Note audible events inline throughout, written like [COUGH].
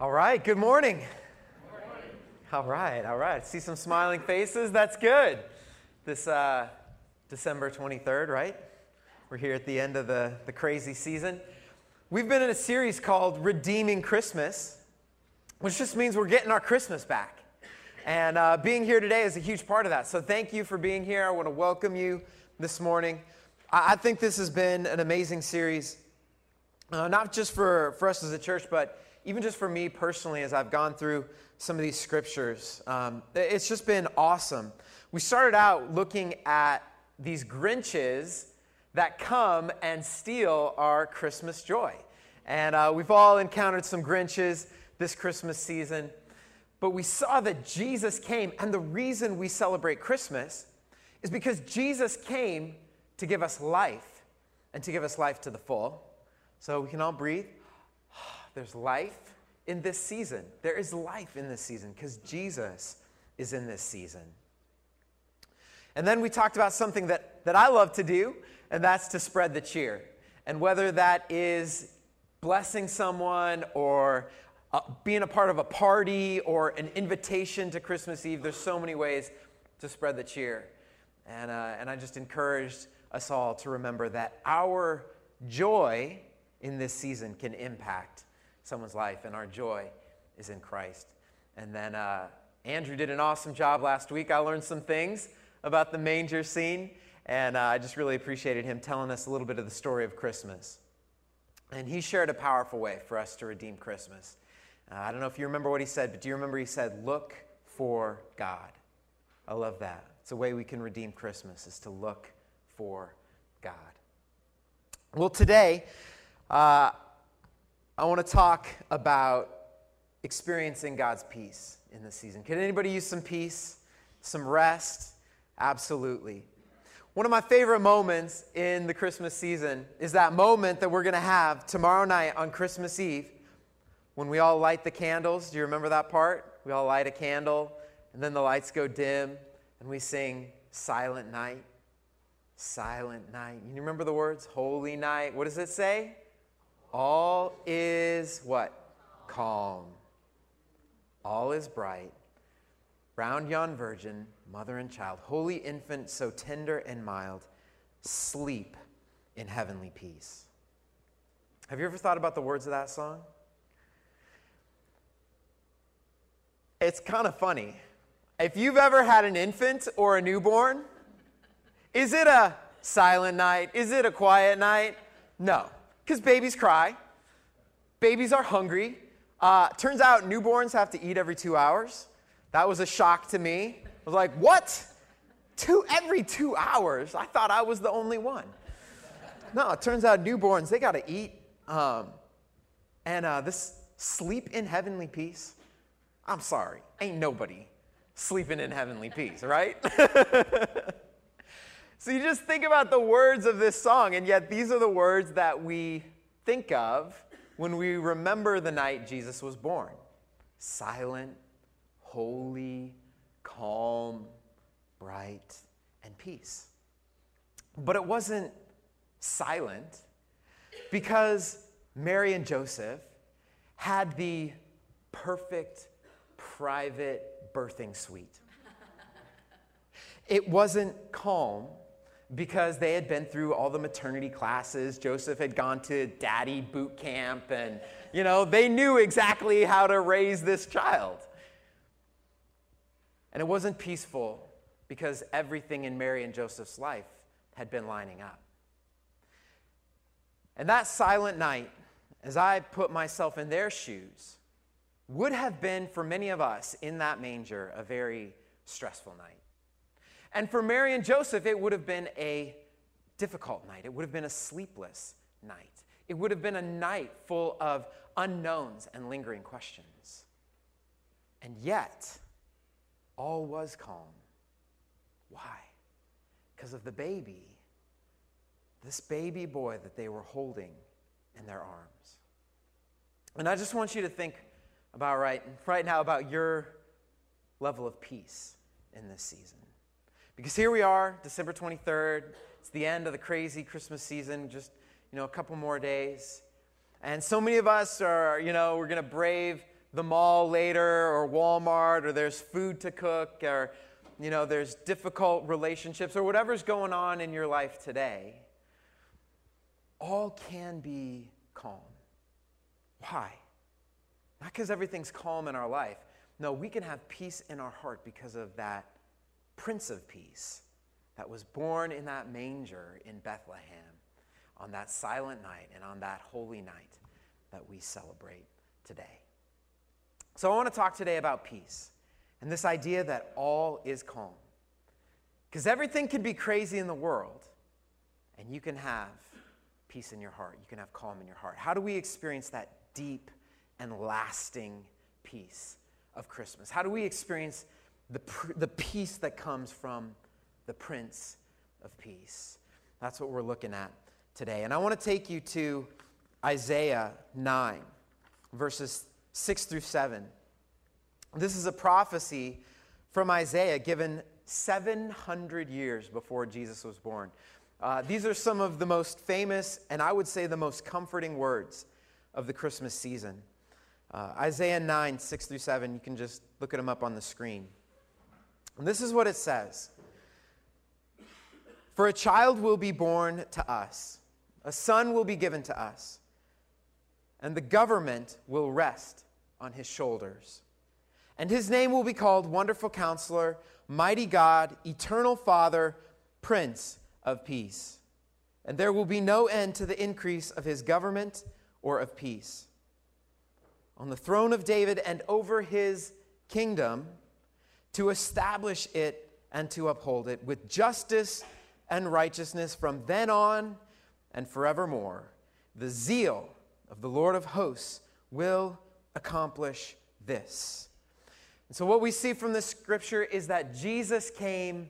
All right, good morning. All right, all right. See some smiling faces. That's good. This uh, December 23rd, right? We're here at the end of the, the crazy season. We've been in a series called Redeeming Christmas, which just means we're getting our Christmas back. And uh, being here today is a huge part of that. So thank you for being here. I want to welcome you this morning. I, I think this has been an amazing series, uh, not just for, for us as a church, but even just for me personally, as I've gone through some of these scriptures, um, it's just been awesome. We started out looking at these Grinches that come and steal our Christmas joy. And uh, we've all encountered some Grinches this Christmas season. But we saw that Jesus came, and the reason we celebrate Christmas is because Jesus came to give us life and to give us life to the full. So we can all breathe. [SIGHS] There's life in this season. There is life in this season because Jesus is in this season. And then we talked about something that, that I love to do, and that's to spread the cheer. And whether that is blessing someone or uh, being a part of a party or an invitation to Christmas Eve, there's so many ways to spread the cheer. And, uh, and I just encouraged us all to remember that our joy in this season can impact someone's life, and our joy is in Christ. And then uh, Andrew did an awesome job last week. I learned some things about the manger scene, and uh, I just really appreciated him telling us a little bit of the story of Christmas. And he shared a powerful way for us to redeem Christmas. Uh, I don't know if you remember what he said, but do you remember he said, Look for God? I love that. It's a way we can redeem Christmas, is to look for God. Well, today, uh, I want to talk about experiencing God's peace in this season. Can anybody use some peace, some rest? Absolutely. One of my favorite moments in the Christmas season is that moment that we're going to have tomorrow night on Christmas Eve when we all light the candles. Do you remember that part? We all light a candle, and then the lights go dim, and we sing Silent Night. Silent Night. You remember the words? Holy Night. What does it say? All is what? Calm. All is bright. Round yon virgin, mother and child, holy infant, so tender and mild, sleep in heavenly peace. Have you ever thought about the words of that song? It's kind of funny. If you've ever had an infant or a newborn, is it a silent night? Is it a quiet night? No. Because babies cry, babies are hungry. Uh, turns out newborns have to eat every two hours. That was a shock to me. I was like, what? Two every two hours? I thought I was the only one. No, it turns out newborns, they got to eat. Um, and uh, this sleep in heavenly peace, I'm sorry, ain't nobody sleeping in heavenly peace, right? [LAUGHS] So you just think about the words of this song, and yet these are the words that we think of when we remember the night Jesus was born silent, holy, calm, bright, and peace. But it wasn't silent because Mary and Joseph had the perfect private birthing suite. It wasn't calm because they had been through all the maternity classes. Joseph had gone to daddy boot camp, and, you know, they knew exactly how to raise this child. And it wasn't peaceful because everything in Mary and Joseph's life had been lining up. And that silent night, as I put myself in their shoes, would have been for many of us in that manger a very stressful night. And for Mary and Joseph, it would have been a difficult night. It would have been a sleepless night. It would have been a night full of unknowns and lingering questions. And yet, all was calm. Why? Because of the baby, this baby boy that they were holding in their arms. And I just want you to think about right, right now about your level of peace in this season. Because here we are, December 23rd. It's the end of the crazy Christmas season, just, you know, a couple more days. And so many of us are, you know, we're going to brave the mall later or Walmart or there's food to cook or you know there's difficult relationships or whatever's going on in your life today all can be calm. Why? Not because everything's calm in our life. No, we can have peace in our heart because of that Prince of Peace that was born in that manger in Bethlehem on that silent night and on that holy night that we celebrate today. So, I want to talk today about peace and this idea that all is calm. Because everything can be crazy in the world, and you can have peace in your heart. You can have calm in your heart. How do we experience that deep and lasting peace of Christmas? How do we experience the, the peace that comes from the Prince of Peace? That's what we're looking at today. And I want to take you to Isaiah 9, verses 6 through 7. This is a prophecy from Isaiah given 700 years before Jesus was born. Uh, these are some of the most famous and I would say the most comforting words of the Christmas season. Uh, Isaiah 9, 6 through 7, you can just look at them up on the screen. And this is what it says For a child will be born to us, a son will be given to us, and the government will rest on his shoulders. And his name will be called Wonderful Counselor, Mighty God, Eternal Father, Prince of peace. And there will be no end to the increase of his government or of peace. On the throne of David and over his kingdom, to establish it and to uphold it with justice and righteousness from then on and forevermore. The zeal of the Lord of hosts will accomplish this. And so, what we see from this scripture is that Jesus came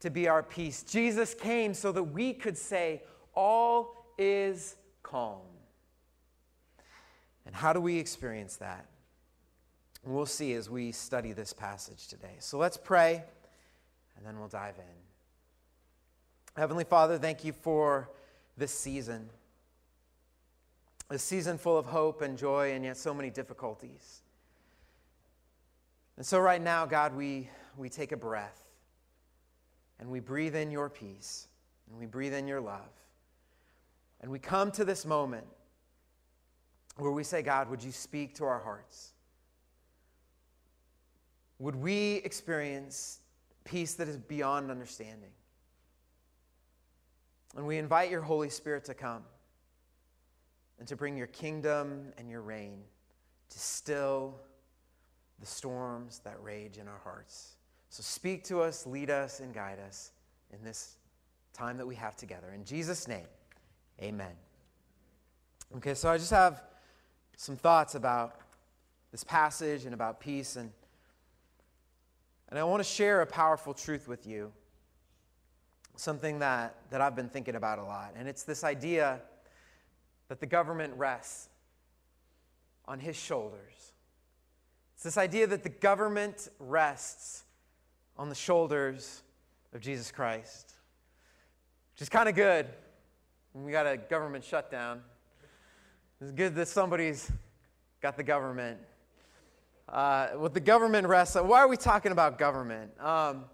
to be our peace. Jesus came so that we could say, All is calm. And how do we experience that? We'll see as we study this passage today. So let's pray, and then we'll dive in. Heavenly Father, thank you for this season. A season full of hope and joy, and yet so many difficulties. And so, right now, God, we, we take a breath and we breathe in your peace and we breathe in your love. And we come to this moment where we say, God, would you speak to our hearts? Would we experience peace that is beyond understanding? And we invite your Holy Spirit to come and to bring your kingdom and your reign to still the storms that rage in our hearts. So speak to us, lead us, and guide us in this time that we have together. In Jesus' name, amen. Okay, so I just have some thoughts about this passage and about peace, and, and I want to share a powerful truth with you, something that, that I've been thinking about a lot. And it's this idea that the government rests on his shoulders. It's this idea that the government rests on the shoulders of Jesus Christ, which is kind of good when we got a government shutdown. It's good that somebody's got the government. Uh, with the government rests, why are we talking about government? Um,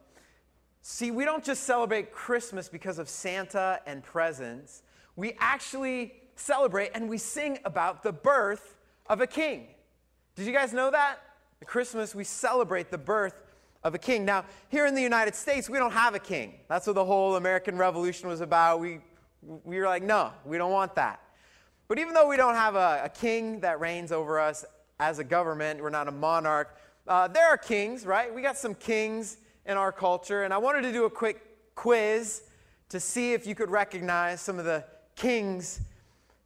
see, we don't just celebrate Christmas because of Santa and presents. We actually celebrate and we sing about the birth of a king. Did you guys know that? At Christmas, we celebrate the birth of a king. Now, here in the United States, we don't have a king. That's what the whole American Revolution was about. We, we were like, no, we don't want that. But even though we don't have a, a king that reigns over us as a government, we're not a monarch, uh, there are kings, right? We got some kings in our culture. And I wanted to do a quick quiz to see if you could recognize some of the kings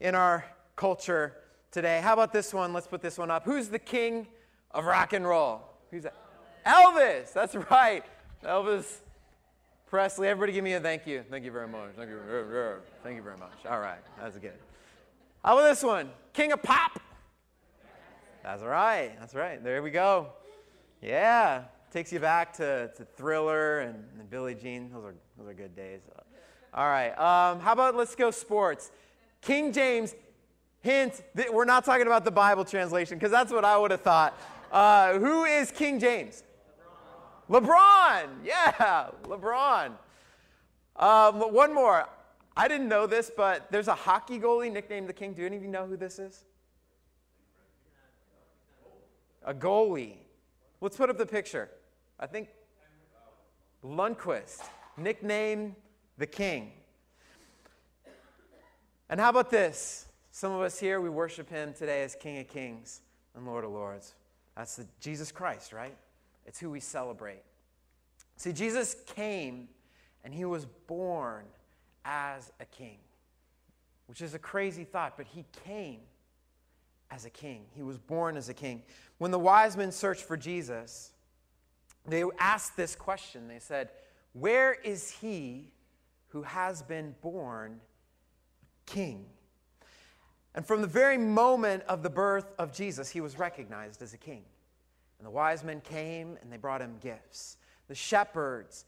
in our culture today. How about this one? Let's put this one up. Who's the king of rock and roll? Who's that? Elvis, that's right. Elvis Presley. Everybody give me a thank you. Thank you very much. Thank you. Thank you very much. All right, that's good. How about this one? King of Pop. That's right. That's right. There we go. Yeah. Takes you back to, to Thriller and, and Billie Jean. Those are, those are good days. All right. Um, how about let's go sports? King James, Hint, th- we're not talking about the Bible translation because that's what I would have thought. Uh, who is King James? LeBron. LeBron. Yeah, LeBron. Um, one more. I didn't know this, but there's a hockey goalie nicknamed the King. Do any of you know who this is? A goalie. Let's put up the picture. I think Lundqvist, nickname the King. And how about this? Some of us here, we worship him today as King of Kings and Lord of Lords. That's the Jesus Christ, right? It's who we celebrate. See, Jesus came and he was born as a king, which is a crazy thought, but he came as a king. He was born as a king. When the wise men searched for Jesus, they asked this question. They said, Where is he who has been born king? And from the very moment of the birth of Jesus, he was recognized as a king. And the wise men came and they brought him gifts. The shepherds,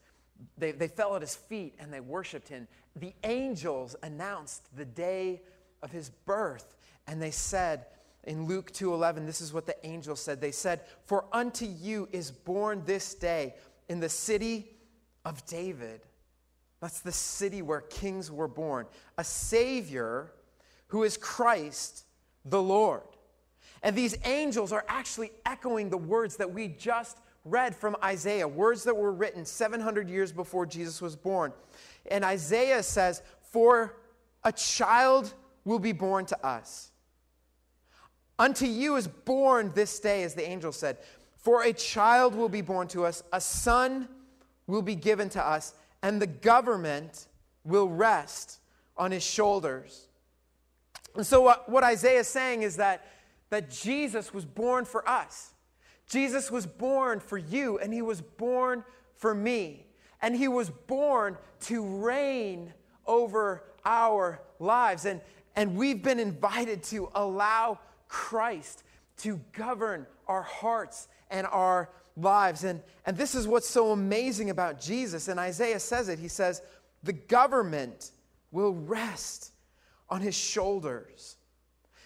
they, they fell at his feet and they worshiped him. The angels announced the day of his birth and they said, in Luke 2:11 this is what the angel said. They said for unto you is born this day in the city of David. That's the city where kings were born. A savior who is Christ the Lord. And these angels are actually echoing the words that we just read from Isaiah words that were written 700 years before Jesus was born. And Isaiah says for a child will be born to us Unto you is born this day, as the angel said, for a child will be born to us, a son will be given to us, and the government will rest on his shoulders. And so, what, what Isaiah is saying is that, that Jesus was born for us. Jesus was born for you, and he was born for me. And he was born to reign over our lives. And, and we've been invited to allow Christ to govern our hearts and our lives. And, and this is what's so amazing about Jesus. And Isaiah says it. He says, The government will rest on his shoulders.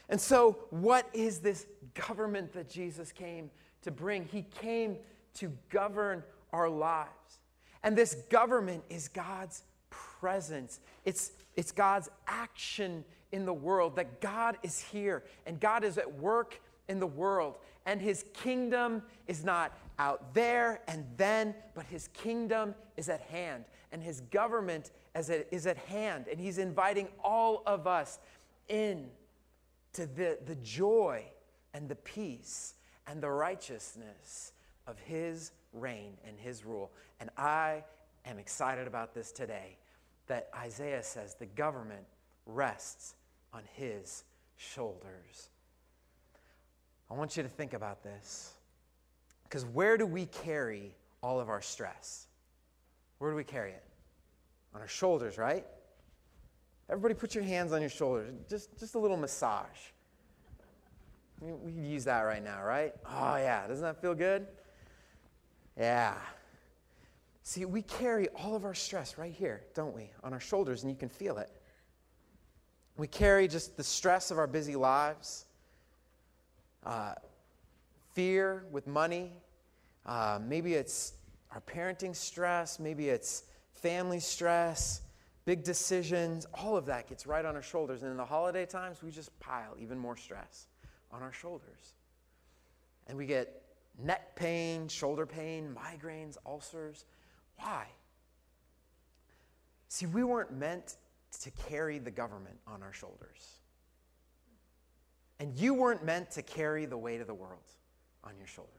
And so, what is this government that Jesus came to bring? He came to govern our lives. And this government is God's presence, it's, it's God's action in the world, that God is here and God is at work in the world. And his kingdom is not out there and then, but his kingdom is at hand. And his government is at hand. And he's inviting all of us in to the, the joy and the peace and the righteousness of his reign and his rule. And I am excited about this today that Isaiah says the government rests on his shoulders. I want you to think about this. Because where do we carry all of our stress? Where do we carry it? On our shoulders, right? Everybody put your hands on your shoulders. Just, just a little massage. We could use that right now, right? Oh, yeah. Doesn't that feel good? Yeah. See, we carry all of our stress right here, don't we? On our shoulders, and you can feel it. We carry just the stress of our busy lives, uh, fear with money. Uh, maybe it's our parenting stress, maybe it's family stress, big decisions. All of that gets right on our shoulders. And in the holiday times, we just pile even more stress on our shoulders. And we get neck pain, shoulder pain, migraines, ulcers. Why? See, we weren't meant to carry the government on our shoulders. And you weren't meant to carry the weight of the world on your shoulders.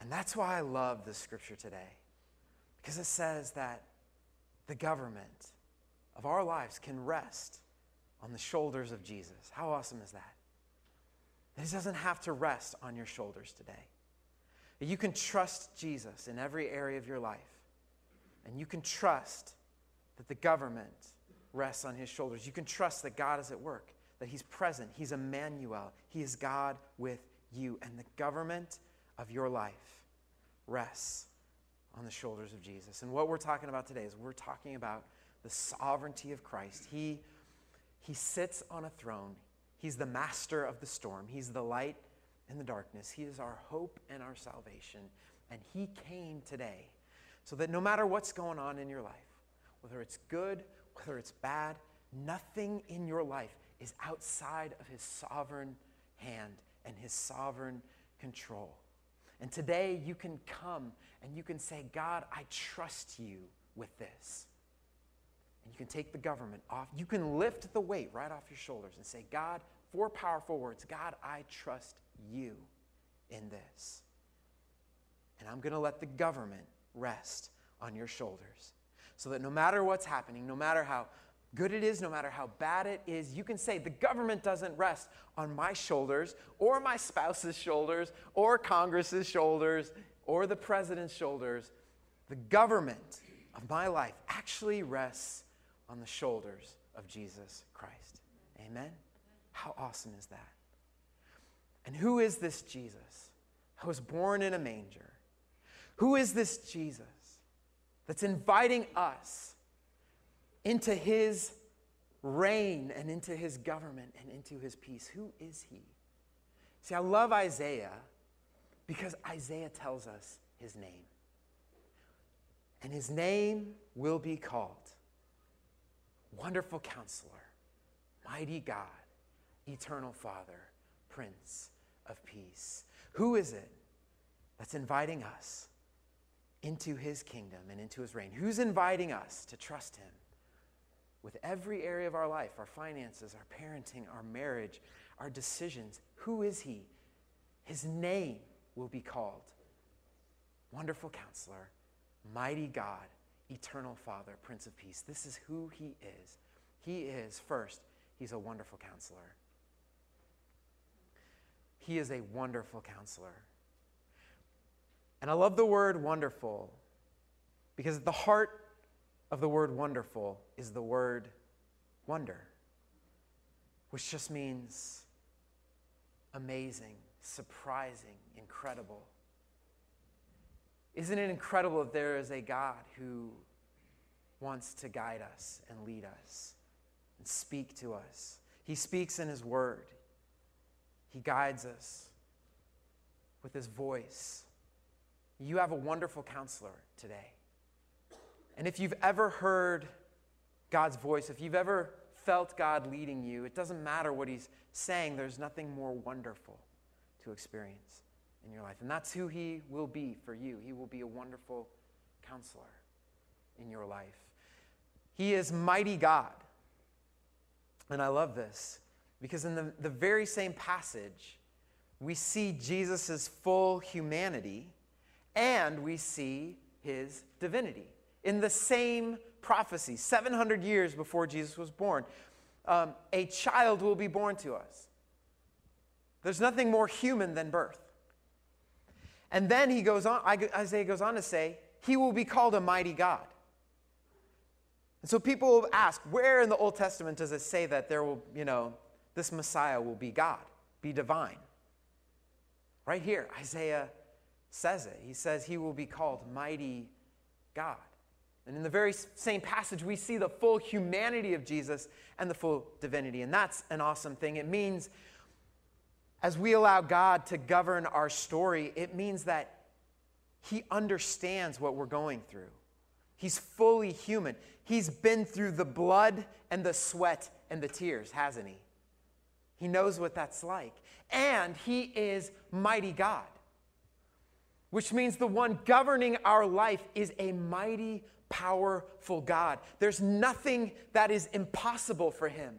And that's why I love this scripture today, because it says that the government of our lives can rest on the shoulders of Jesus. How awesome is that? That He doesn't have to rest on your shoulders today. That you can trust Jesus in every area of your life, and you can trust that the government rests on his shoulders. You can trust that God is at work, that he's present. He's Emmanuel. He is God with you. And the government of your life rests on the shoulders of Jesus. And what we're talking about today is we're talking about the sovereignty of Christ. He, he sits on a throne, He's the master of the storm. He's the light in the darkness. He is our hope and our salvation. And He came today so that no matter what's going on in your life, whether it's good, whether it's bad, nothing in your life is outside of His sovereign hand and His sovereign control. And today you can come and you can say, God, I trust you with this. And you can take the government off. You can lift the weight right off your shoulders and say, God, four powerful words God, I trust you in this. And I'm going to let the government rest on your shoulders so that no matter what's happening, no matter how good it is, no matter how bad it is, you can say, the government doesn't rest on my shoulders or my spouse's shoulders or Congress's shoulders or the president's shoulders. The government of my life actually rests on the shoulders of Jesus Christ. Amen? How awesome is that? And who is this Jesus who was born in a manger? Who is this Jesus that's inviting us into his reign and into his government and into his peace? Who is he? See, I love Isaiah because Isaiah tells us his name. And his name will be called Wonderful Counselor, Mighty God, Eternal Father, Prince of Peace. Who is it that's inviting us into his kingdom and into his reign? Who's inviting us to trust him with every area of our life, our finances, our parenting, our marriage, our decisions? Who is he? His name will be called Wonderful Counselor, Mighty God, Eternal Father, Prince of Peace. This is who he is. He is, first, he's a wonderful counselor. He is a wonderful counselor. And I love the word wonderful because the heart of the word wonderful is the word wonder, which just means amazing, surprising, incredible. Isn't it incredible that there is a God who wants to guide us and lead us and speak to us? He speaks in His Word, He guides us with His voice. You have a wonderful counselor today. And if you've ever heard God's voice, if you've ever felt God leading you, it doesn't matter what He's saying, there's nothing more wonderful to experience in your life. And that's who He will be for you. He will be a wonderful counselor in your life. He is mighty God. And I love this because in the, the very same passage, we see Jesus' full humanity and we see his divinity. In the same prophecy, 700 years before Jesus was born, um, a child will be born to us. There's nothing more human than birth. And then he goes on, Isaiah goes on to say, he will be called a mighty God. And so people will ask, where in the Old Testament does it say that there will, you know, this Messiah will be God, be divine? Right here, Isaiah says it. He says he will be called mighty God. And in the very same passage, we see the full humanity of Jesus and the full divinity. And that's an awesome thing. It means as we allow God to govern our story, it means that He understands what we're going through. He's fully human. He's been through the blood and the sweat and the tears, hasn't He? He knows what that's like. And He is mighty God, which means the one governing our life is a mighty, powerful God. There's nothing that is impossible for Him.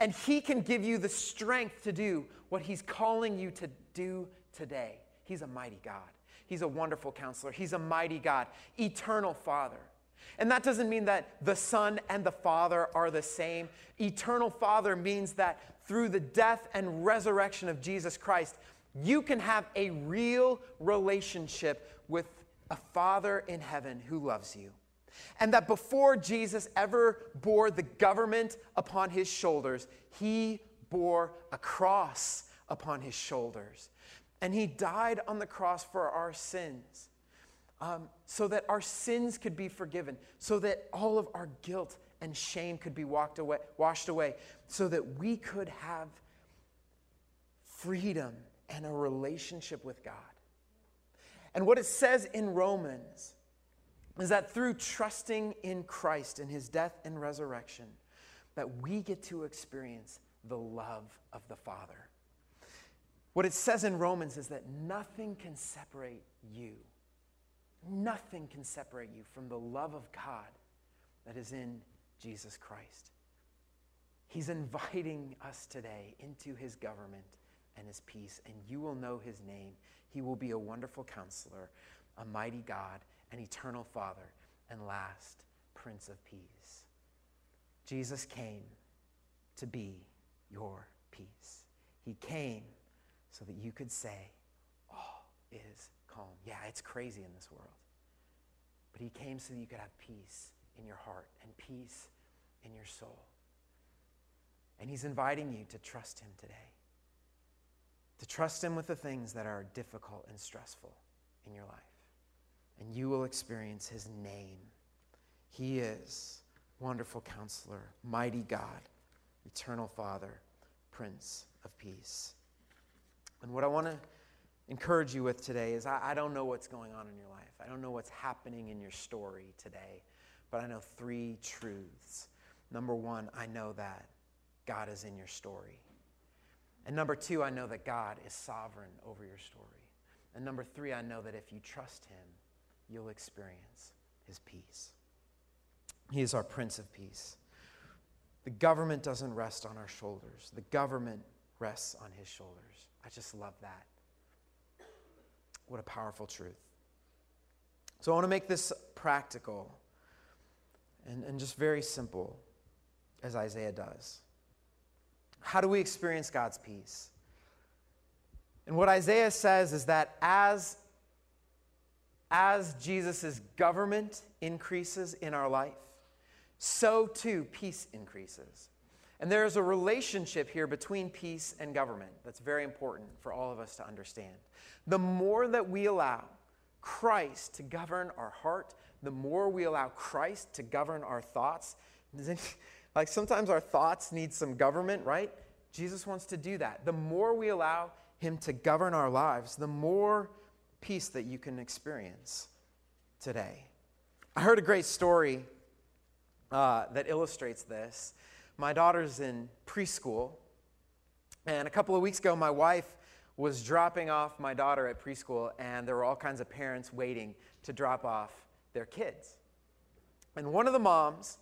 And He can give you the strength to do what He's calling you to do today. He's a mighty God. He's a wonderful counselor. He's a mighty God, eternal Father. And that doesn't mean that the Son and the Father are the same. Eternal Father means that through the death and resurrection of Jesus Christ, you can have a real relationship with a Father in heaven who loves you. And that before Jesus ever bore the government upon his shoulders, he bore a cross upon his shoulders. And he died on the cross for our sins um, so that our sins could be forgiven, so that all of our guilt and shame could be walked away, washed away, so that we could have freedom and a relationship with God. And what it says in Romans is that through trusting in Christ and his death and resurrection, that we get to experience the love of the Father. What it says in Romans is that nothing can separate you. Nothing can separate you from the love of God that is in Jesus Christ. He's inviting us today into his government and his peace, and you will know his name. He will be a wonderful counselor, a mighty God, an eternal Father, and last, Prince of Peace. Jesus came to be your peace. He came so that you could say, All is calm. Yeah, it's crazy in this world. But He came so that you could have peace in your heart and peace in your soul. And He's inviting you to trust Him today, to trust Him with the things that are difficult and stressful in your life. And you will experience His name. He is wonderful counselor, mighty God, eternal Father, Prince of Peace. And what I want to encourage you with today is I, I, don't know what's going on in your life. I don't know what's happening in your story today, but I know three truths. Number one, I know that God is in your story. And number two, I know that God is sovereign over your story. And number three, I know that if you trust Him, you'll experience His peace. He is our Prince of Peace. The government doesn't rest on our shoulders, the government rests on His shoulders. I just love that. What a powerful truth. So I want to make this practical and, and just very simple, as Isaiah does. How do we experience God's peace? And what Isaiah says is that as, as Jesus' government increases in our life, so too peace increases. And there is a relationship here between peace and government that's very important for all of us to understand. The more that we allow Christ to govern our heart, the more we allow Christ to govern our thoughts. Like sometimes our thoughts need some government, right? Jesus wants to do that. The more we allow Him to govern our lives, the more peace that you can experience today. I heard a great story uh, that illustrates this. My daughter's in preschool, and a couple of weeks ago, my wife was dropping off my daughter at preschool, and there were all kinds of parents waiting to drop off their kids. And one of the moms,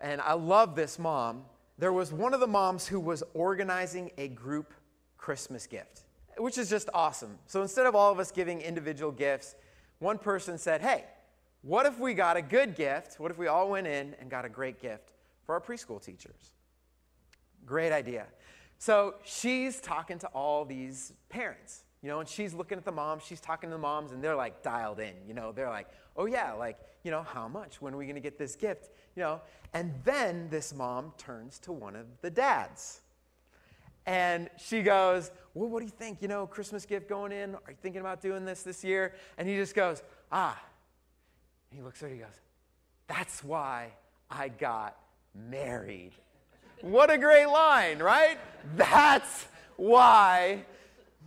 and I love this mom, there was one of the moms who was organizing a group Christmas gift, which is just awesome. So instead of all of us giving individual gifts, one person said, Hey, what if we got a good gift? What if we all went in and got a great gift for our preschool teachers? Great idea. So she's talking to all these parents, you know, and she's looking at the moms, she's talking to the moms, and they're like dialed in, you know, they're like, oh yeah, like, you know, how much? When are we to get this gift? You know, and then this mom turns to one of the dads. And she goes, Well, what do you think? You know, Christmas gift going in? Are you thinking about doing this this year? And he just goes, Ah. And he looks at her, he goes, That's why I got married. What a great line, right? That's why,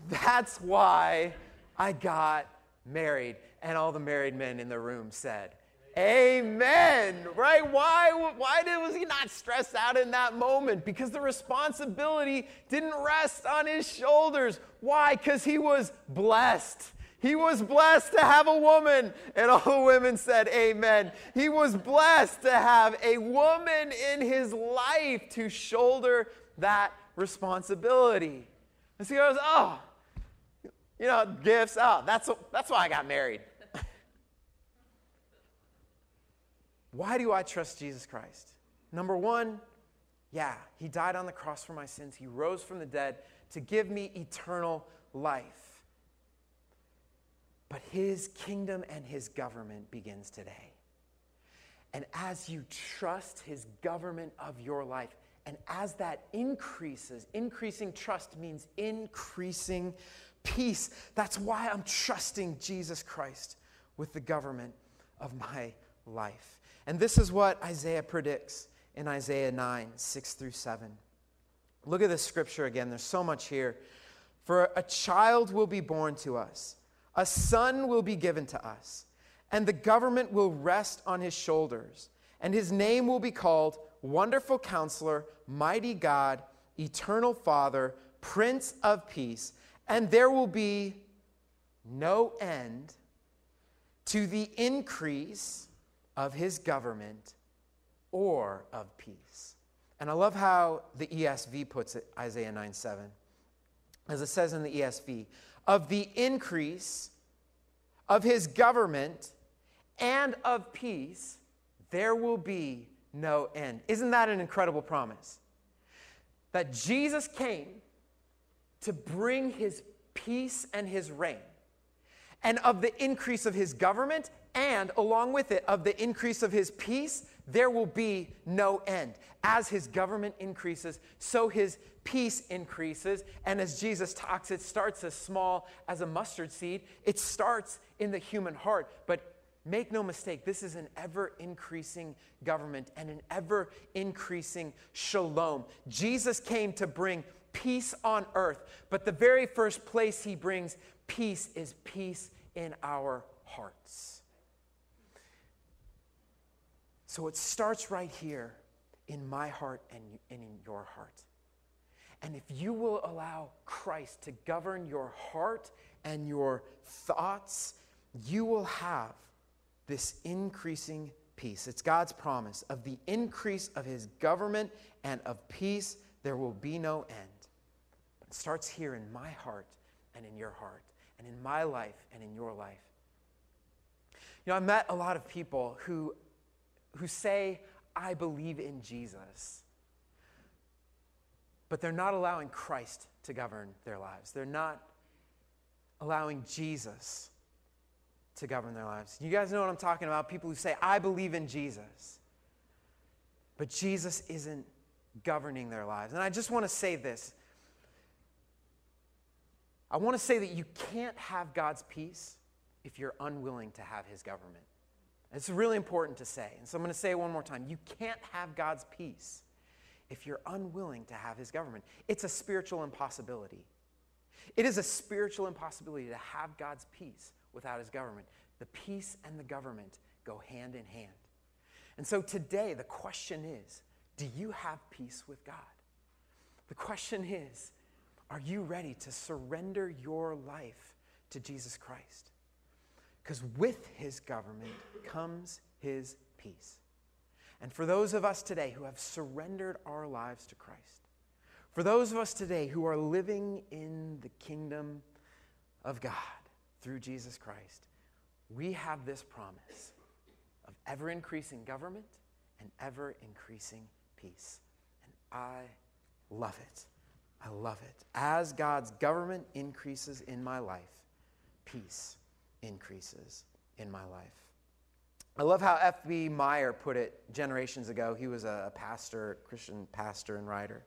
that's why I got married. And all the married men in the room said, Amen. Right? Why, why did, was he not stressed out in that moment? Because the responsibility didn't rest on his shoulders. Why? Because he was blessed. He was blessed to have a woman. And all the women said, Amen. He was blessed to have a woman in his life to shoulder that responsibility. And so goes, Oh, you know, gifts. Oh, that's, that's why I got married. [LAUGHS] why do I trust Jesus Christ? Number one, yeah, he died on the cross for my sins. He rose from the dead to give me eternal life. But his kingdom and his government begins today. And as you trust his government of your life, and as that increases, increasing trust means increasing peace. That's why I'm trusting Jesus Christ with the government of my life. And this is what Isaiah predicts in Isaiah 9, 6 through 7. Look at this scripture again. There's so much here. For a child will be born to us, a son will be given to us, and the government will rest on his shoulders, and his name will be called Wonderful Counselor, Mighty God, Eternal Father, Prince of Peace, and there will be no end to the increase of his government or of peace. And I love how the ESV puts it, Isaiah 9 7. As it says in the ESV, of the increase of his government and of peace, there will be no end. Isn't that an incredible promise? That Jesus came to bring his peace and his reign and of the increase of his government, and along with it, of the increase of his peace, there will be no end. As his government increases, so his peace increases. And as Jesus talks, it starts as small as a mustard seed, it starts in the human heart. But make no mistake, this is an ever increasing government and an ever increasing shalom. Jesus came to bring peace on earth, but the very first place he brings peace is peace in our hearts. So it starts right here in my heart and in your heart. And if you will allow Christ to govern your heart and your thoughts, you will have this increasing peace. It's God's promise of the increase of his government and of peace, there will be no end. It starts here in my heart and in your heart and in my life and in your life. You know, I met a lot of people who, who say, I believe in Jesus, but they're not allowing Christ to govern their lives. They're not allowing Jesus to govern their lives. You guys know what I'm talking about? People who say, I believe in Jesus, but Jesus isn't governing their lives. And I just want to say this I want to say that you can't have God's peace if you're unwilling to have his government. It's really important to say. And so I'm going to say it one more time. You can't have God's peace if you're unwilling to have his government. It's a spiritual impossibility. It is a spiritual impossibility to have God's peace without his government. The peace and the government go hand in hand. And so today, the question is do you have peace with God? The question is are you ready to surrender your life to Jesus Christ? Because with his government comes his peace. And for those of us today who have surrendered our lives to Christ, for those of us today who are living in the kingdom of God through Jesus Christ, we have this promise of ever increasing government and ever increasing peace. And I love it. I love it. As God's government increases in my life, peace increases in my life. I love how F.B. Meyer put it generations ago. He was a pastor, Christian pastor and writer.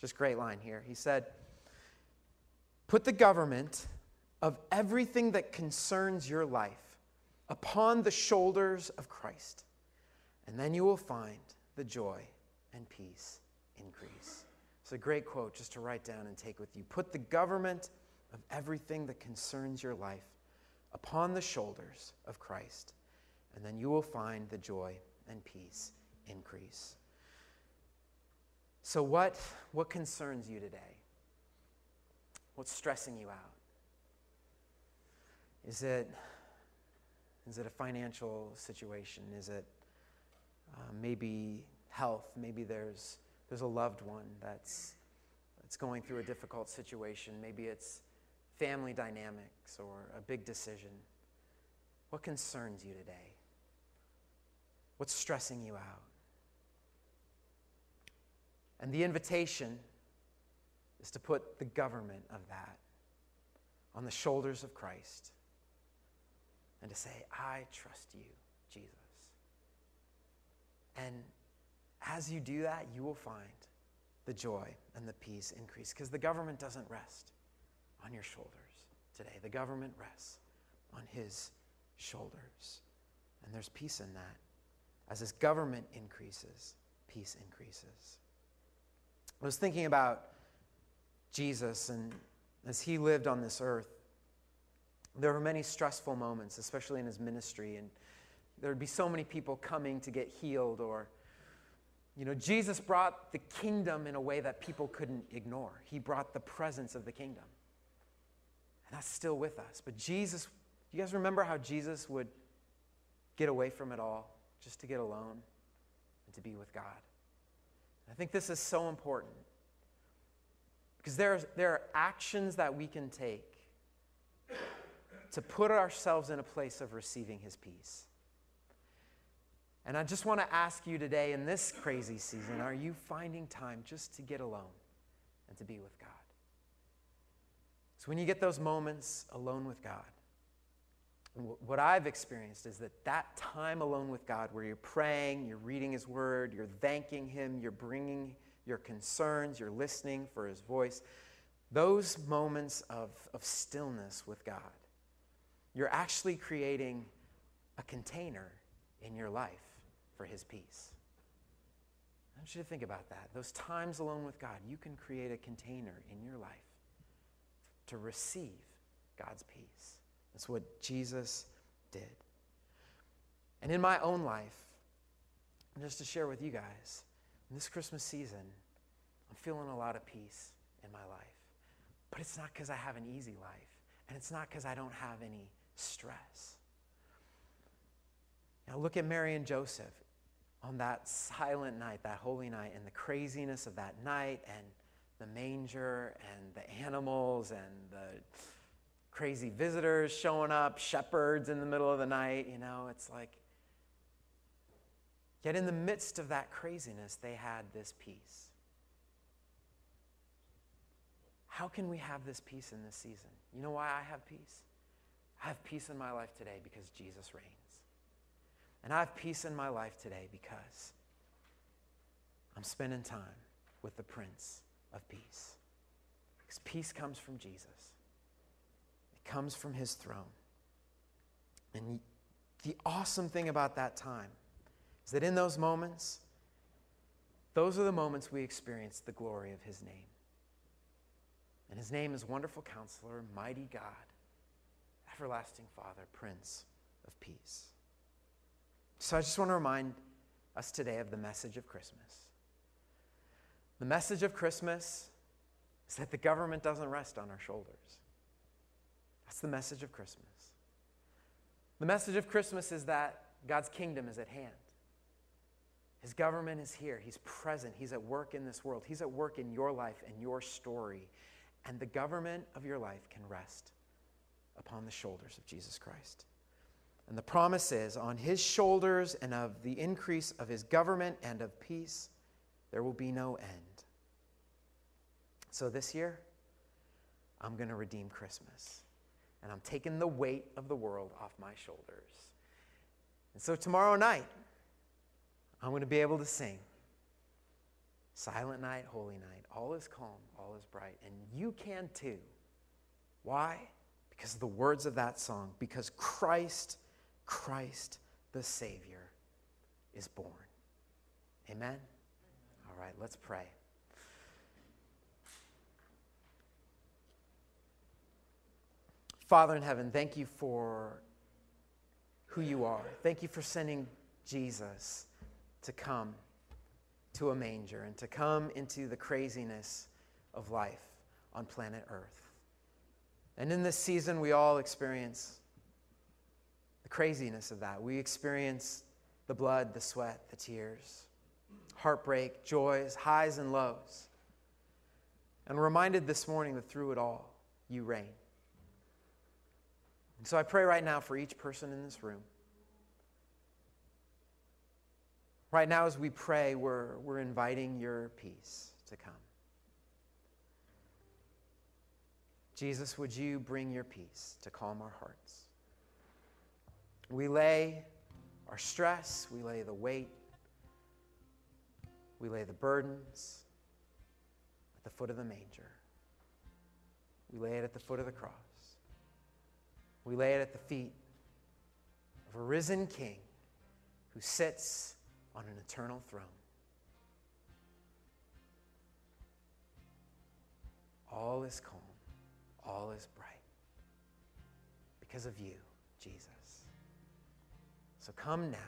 Just great line here. He said, Put the government of everything that concerns your life upon the shoulders of Christ, and then you will find the joy and peace increase. It's a great quote just to write down and take with you. Put the government of everything that concerns your life upon the shoulders of Christ, and then you will find the joy and peace increase. So, what, what concerns you today? What's stressing you out? Is it, is it a financial situation? Is it uh, maybe health? Maybe there's there's a loved one that's, that's going through a difficult situation. Maybe it's family dynamics or a big decision. What concerns you today? What's stressing you out? And the invitation is to put the government of that on the shoulders of Christ and to say, I trust you, Jesus. And as you do that, you will find the joy and the peace increase because the government doesn't rest on your shoulders today. The government rests on his shoulders. And there's peace in that. As his government increases, peace increases. I was thinking about Jesus and as he lived on this earth, there were many stressful moments, especially in his ministry, and there would be so many people coming to get healed or you know, Jesus brought the kingdom in a way that people couldn't ignore. He brought the presence of the kingdom. And that's still with us. But Jesus, you guys remember how Jesus would get away from it all just to get alone and to be with God? I think this is so important because there, there are actions that we can take to put ourselves in a place of receiving His peace. And I just want to ask you today in this crazy season are you finding time just to get alone and to be with God? So when you get those moments alone with God, what I've experienced is that that time alone with God, where you're praying, you're reading His Word, you're thanking Him, you're bringing your concerns, you're listening for His voice, those moments of, of stillness with God, you're actually creating a container in your life for his peace. I want you to think about that. Those times alone with God, you can create a container in your life to receive God's peace. That's what Jesus did. And in my own life, just to share with you guys, in this Christmas season, I'm feeling a lot of peace in my life. But it's not because I have an easy life, and it's not because I don't have any stress. Now, look at Mary and Joseph on that silent night, that holy night, and the craziness of that night, and the manger, and the animals, and the crazy visitors showing up, shepherds in the middle of the night, you know, it's like. Yet in the midst of that craziness, they had this peace. How can we have this peace in this season? You know why I have peace? I have peace in my life today because Jesus reigns. And I have peace in my life today because I'm spending time with the Prince of Peace. Because peace comes from Jesus, it comes from his throne. And the awesome thing about that time is that in those moments, those are the moments we experience the glory of his name. And his name is Wonderful Counselor, Mighty God, Everlasting Father, Prince of Peace. So I just want to remind us today of the message of Christmas. The message of Christmas is that the government doesn't rest on our shoulders. That's the message of Christmas. The message of Christmas is that God's kingdom is at hand. His government is here. He's present. He's at work in this world. He's at work in your life and your story. And the government of your life can rest upon the shoulders of Jesus Christ. And the promise is on his shoulders and of the increase of his government and of peace, there will be no end. So this year, I'm going to redeem Christmas. And I'm taking the weight of the world off my shoulders. And so tomorrow night, I'm going to be able to sing Silent Night, Holy Night. All is calm, all is bright. And you can too. Why? Because of the words of that song. Because Christ Christ the Savior is born. Amen? All right, let's pray. Father in heaven, thank you for who you are. Thank you for sending Jesus to come to a manger and to come into the craziness of life on planet Earth. And in this season, we all experience craziness of that. We experience the blood, the sweat, the tears, heartbreak, joys, highs, and lows. And reminded this morning that through it all, you reign. And so I pray right now for each person in this room. Right now, as we pray, we're, we're inviting your peace to come. Jesus, would you bring your peace to calm our hearts? We lay our stress, we lay the weight, we lay the burdens at the foot of the manger. We lay it at the foot of the cross. We lay it at the feet of a risen King who sits on an eternal throne. All is calm, all is bright because of you, Jesus. So come now.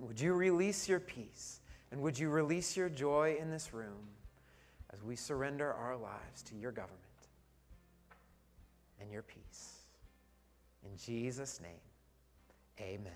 Would you release your peace? And would you release your joy in this room as we surrender our lives to your government and your peace? In Jesus' name, amen.